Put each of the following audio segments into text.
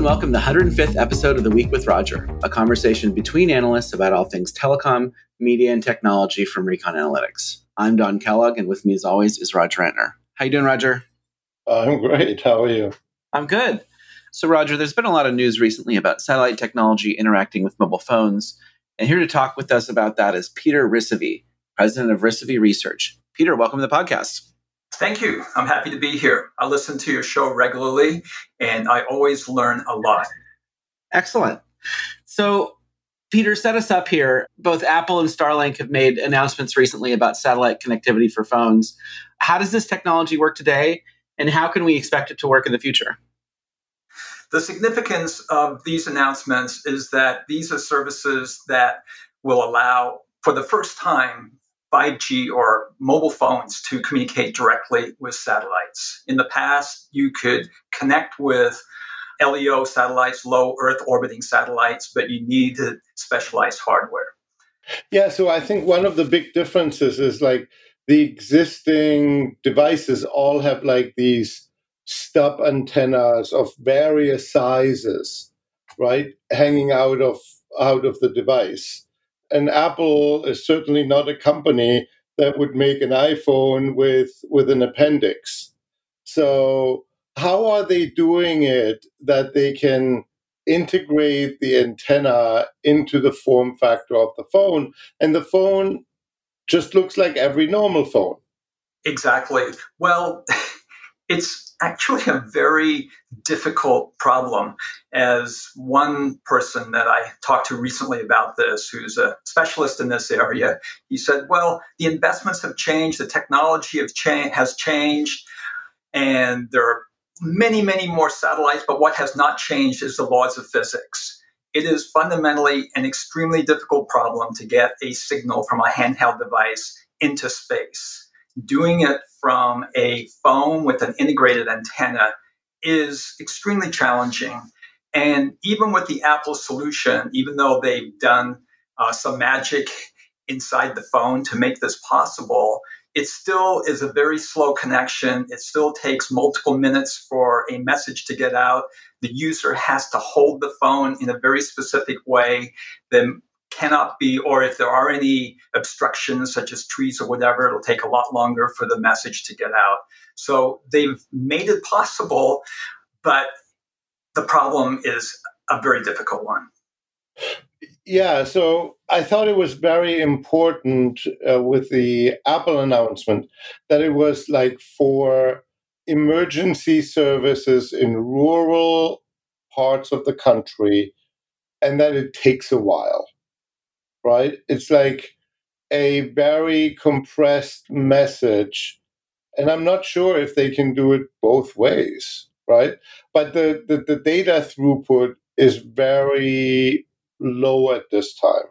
and welcome to the 105th episode of The Week with Roger, a conversation between analysts about all things telecom, media, and technology from Recon Analytics. I'm Don Kellogg, and with me, as always, is Roger Entner. How you doing, Roger? I'm great. How are you? I'm good. So, Roger, there's been a lot of news recently about satellite technology interacting with mobile phones. And here to talk with us about that is Peter Rysavy, president of Rysavy Research. Peter, welcome to the podcast. Thank you. I'm happy to be here. I listen to your show regularly and I always learn a lot. Excellent. So, Peter, set us up here. Both Apple and Starlink have made announcements recently about satellite connectivity for phones. How does this technology work today, and how can we expect it to work in the future? The significance of these announcements is that these are services that will allow, for the first time, 5G or mobile phones to communicate directly with satellites. In the past, you could connect with LEO satellites, low Earth orbiting satellites, but you needed specialized hardware. Yeah, so I think one of the big differences is like the existing devices all have like these stub antennas of various sizes, right, hanging out of out of the device and Apple is certainly not a company that would make an iPhone with with an appendix. So how are they doing it that they can integrate the antenna into the form factor of the phone and the phone just looks like every normal phone? Exactly. Well, it's actually a very difficult problem. As one person that I talked to recently about this, who's a specialist in this area, he said, Well, the investments have changed, the technology cha- has changed, and there are many, many more satellites, but what has not changed is the laws of physics. It is fundamentally an extremely difficult problem to get a signal from a handheld device into space doing it from a phone with an integrated antenna is extremely challenging. And even with the Apple solution, even though they've done uh, some magic inside the phone to make this possible, it still is a very slow connection. It still takes multiple minutes for a message to get out. The user has to hold the phone in a very specific way. The cannot be, or if there are any obstructions such as trees or whatever, it'll take a lot longer for the message to get out. So they've made it possible, but the problem is a very difficult one. Yeah, so I thought it was very important uh, with the Apple announcement that it was like for emergency services in rural parts of the country and that it takes a while right? It's like a very compressed message. And I'm not sure if they can do it both ways, right? But the, the, the data throughput is very low at this time.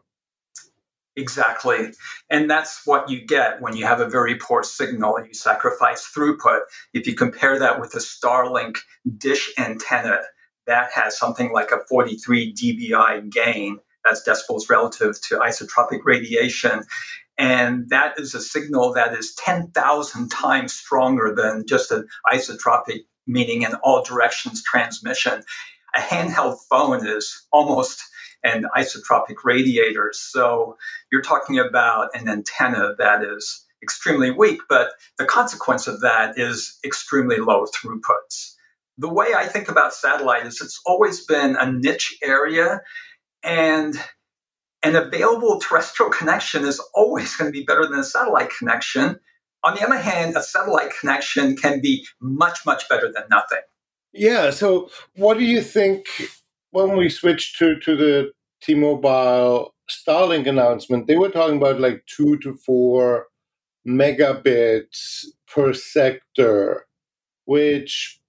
Exactly. And that's what you get when you have a very poor signal and you sacrifice throughput. If you compare that with a Starlink dish antenna, that has something like a 43 dBi gain that's decibels relative to isotropic radiation. And that is a signal that is 10,000 times stronger than just an isotropic, meaning in all directions transmission. A handheld phone is almost an isotropic radiator. So you're talking about an antenna that is extremely weak, but the consequence of that is extremely low throughputs. The way I think about satellite is it's always been a niche area and an available terrestrial connection is always going to be better than a satellite connection. On the other hand, a satellite connection can be much, much better than nothing. Yeah. So, what do you think when we switched to, to the T Mobile Starlink announcement? They were talking about like two to four megabits per sector, which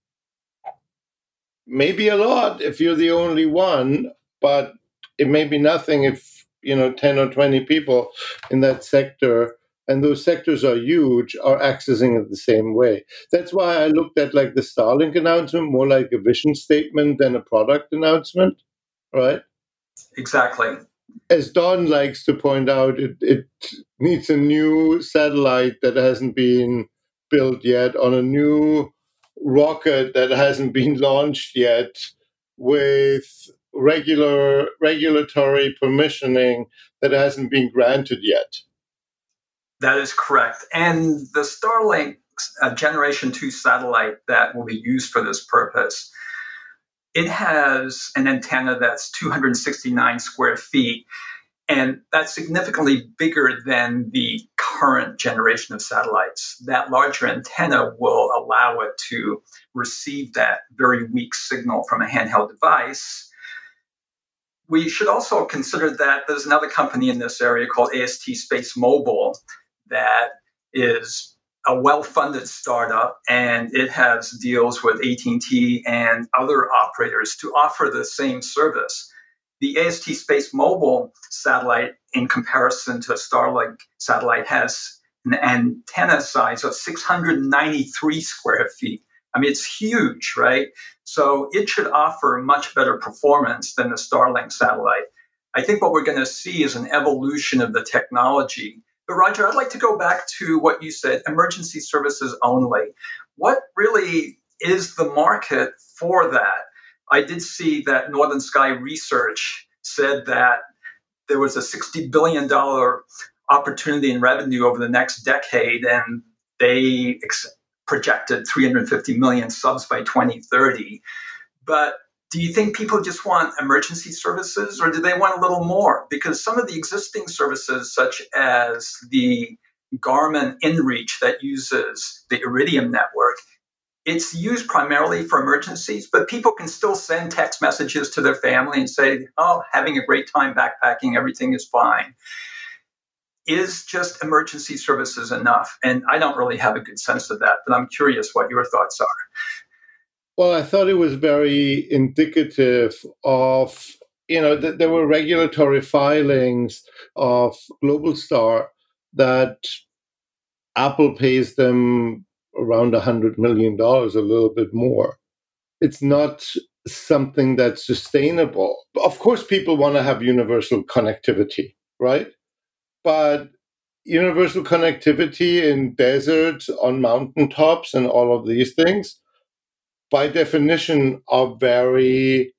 may be a lot if you're the only one, but it may be nothing if you know 10 or 20 people in that sector and those sectors are huge are accessing it the same way. That's why i looked at like the starlink announcement more like a vision statement than a product announcement right? Exactly. As don likes to point out it, it needs a new satellite that hasn't been built yet on a new rocket that hasn't been launched yet with regular regulatory permissioning that hasn't been granted yet. That is correct. And the Starlink uh, Generation 2 satellite that will be used for this purpose, it has an antenna that's 269 square feet. And that's significantly bigger than the current generation of satellites. That larger antenna will allow it to receive that very weak signal from a handheld device we should also consider that there's another company in this area called AST Space Mobile that is a well-funded startup and it has deals with AT&T and other operators to offer the same service. The AST Space Mobile satellite in comparison to a Starlink satellite has an antenna size of 693 square feet. I mean, it's huge, right? So it should offer much better performance than the Starlink satellite. I think what we're going to see is an evolution of the technology but Roger, I'd like to go back to what you said emergency services only. What really is the market for that? I did see that Northern Sky Research said that there was a $60 billion opportunity in revenue over the next decade, and they projected 350 million subs by 2030. But do you think people just want emergency services or do they want a little more? Because some of the existing services, such as the Garmin InReach that uses the Iridium network, it's used primarily for emergencies, but people can still send text messages to their family and say, Oh, having a great time backpacking, everything is fine. Is just emergency services enough? And I don't really have a good sense of that, but I'm curious what your thoughts are. Well, I thought it was very indicative of, you know, that there were regulatory filings of GlobalStar that Apple pays them around $100 million, a little bit more. It's not something that's sustainable. Of course, people want to have universal connectivity, right? But universal connectivity in deserts, on mountaintops, and all of these things by definition are very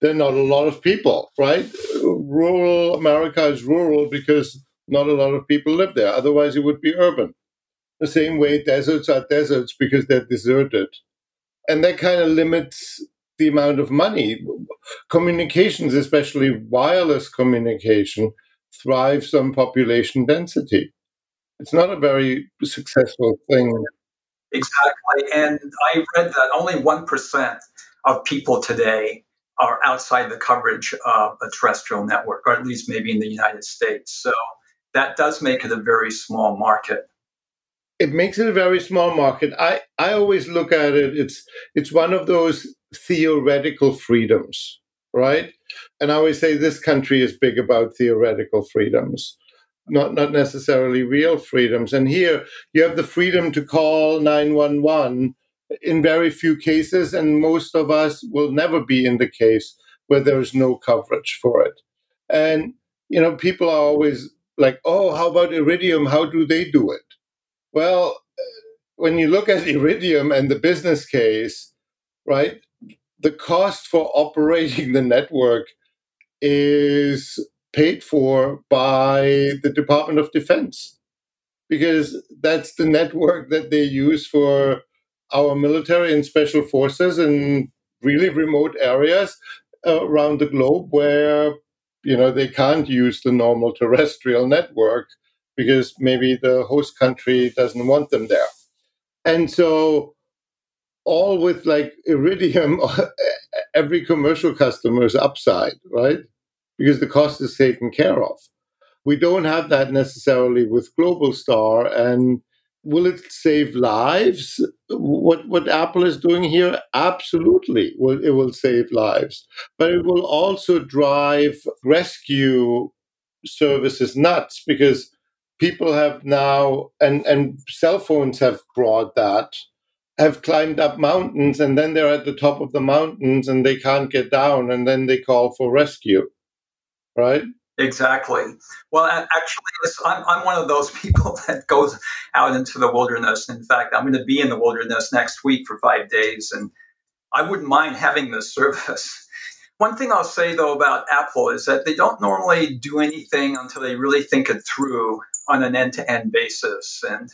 there are not a lot of people, right? Rural America is rural because not a lot of people live there. Otherwise, it would be urban. The same way deserts are deserts because they're deserted. And that kind of limits the amount of money. Communications, especially wireless communication, thrives on population density. It's not a very successful thing Exactly. And I read that only 1% of people today are outside the coverage of a terrestrial network, or at least maybe in the United States. So that does make it a very small market. It makes it a very small market. I, I always look at it, it's it's one of those theoretical freedoms, right? And I always say this country is big about theoretical freedoms not not necessarily real freedoms. And here you have the freedom to call 911 in very few cases, and most of us will never be in the case where there is no coverage for it. And you know, people are always like, "Oh, how about Iridium? How do they do it?" Well, when you look at Iridium and the business case, right, the cost for operating the network is paid for by the Department of Defense because that's the network that they use for our military and special forces in really remote areas uh, around the globe where you know they can't use the normal terrestrial network because maybe the host country doesn't want them there. And so all with like iridium every commercial customer is upside right because the cost is taken care of. We don't have that necessarily with GlobalStar And will it save lives? What what Apple is doing here, absolutely, will it will save lives. But it will also drive rescue services nuts because people have now and and cell phones have brought that have climbed up mountains and then they're at the top of the mountains and they can't get down and then they call for rescue right? Exactly. Well, actually, I'm, I'm one of those people that goes out into the wilderness. In fact, I'm going to be in the wilderness next week for five days. And I wouldn't mind having this service. One thing I'll say though about Apple is that they don't normally do anything until they really think it through on an end to end basis. And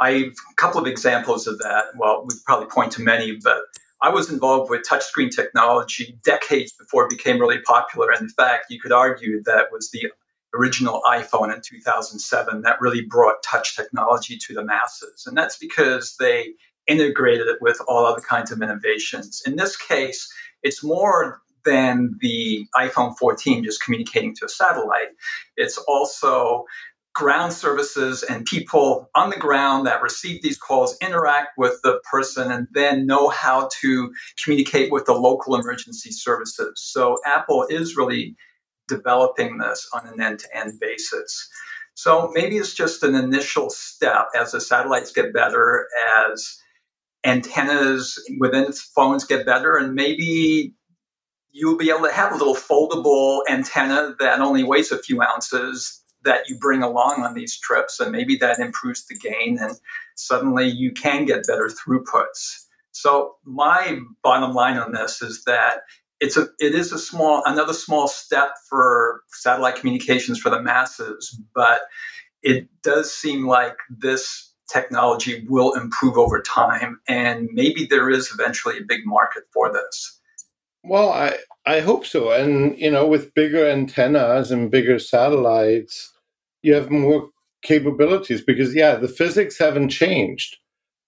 I've a couple of examples of that. Well, we probably point to many, but I was involved with touchscreen technology decades before it became really popular. And in fact, you could argue that was the original iPhone in 2007 that really brought touch technology to the masses. And that's because they integrated it with all other kinds of innovations. In this case, it's more than the iPhone 14 just communicating to a satellite. It's also ground services and people on the ground that receive these calls interact with the person and then know how to communicate with the local emergency services. So Apple is really developing this on an end to end basis. So maybe it's just an initial step as the satellites get better, as antennas within phones get better, and maybe you'll be able to have a little foldable antenna that only weighs a few ounces that you bring along on these trips, and maybe that improves the gain, and suddenly you can get better throughputs. So my bottom line on this is that it's a it is a small another small step for satellite communications for the masses, but it does seem like this technology will improve over time, and maybe there is eventually a big market for this. Well, I I hope so. And you know, with bigger antennas and bigger satellites, you have more capabilities because yeah, the physics haven't changed.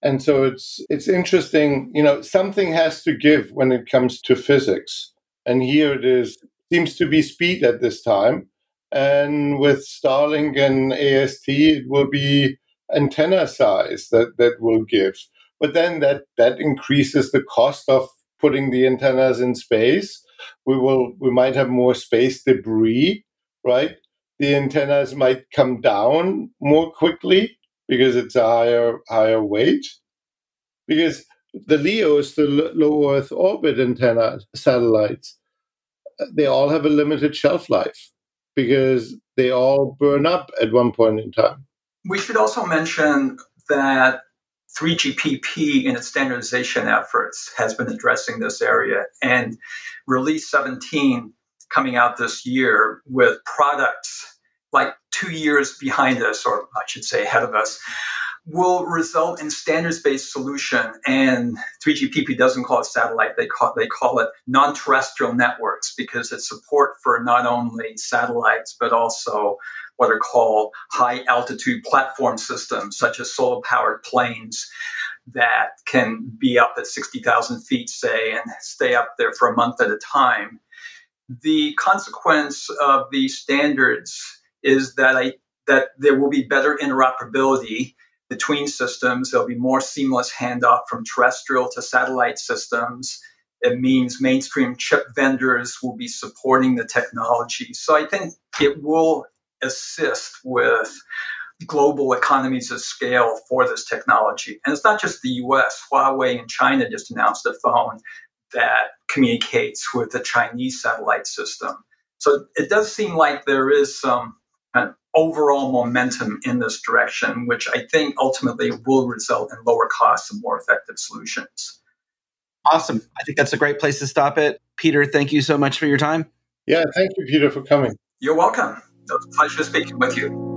And so it's it's interesting, you know, something has to give when it comes to physics. And here it is seems to be speed at this time. And with Starlink and AST, it will be antenna size that, that will give. But then that, that increases the cost of putting the antennas in space. We will we might have more space debris, right? The antennas might come down more quickly because it's a higher higher weight. Because the LEOs, the low Earth orbit antenna satellites, they all have a limited shelf life because they all burn up at one point in time. We should also mention that 3GPP in its standardization efforts has been addressing this area. And release 17 coming out this year with products like two years behind us, or I should say ahead of us, will result in standards-based solution. And 3GPP doesn't call it satellite; they call they call it non-terrestrial networks because it's support for not only satellites but also what are called high altitude platform systems, such as solar powered planes that can be up at 60,000 feet, say, and stay up there for a month at a time. The consequence of these standards is that I, that there will be better interoperability between systems. There'll be more seamless handoff from terrestrial to satellite systems. It means mainstream chip vendors will be supporting the technology. So I think it will assist with global economies of scale for this technology. And it's not just the US. Huawei in China just announced a phone that communicates with the Chinese satellite system. So it does seem like there is some kind of overall momentum in this direction, which I think ultimately will result in lower costs and more effective solutions. Awesome. I think that's a great place to stop it. Peter, thank you so much for your time. Yeah, thank you, Peter, for coming. You're welcome. Pleasure speaking with you.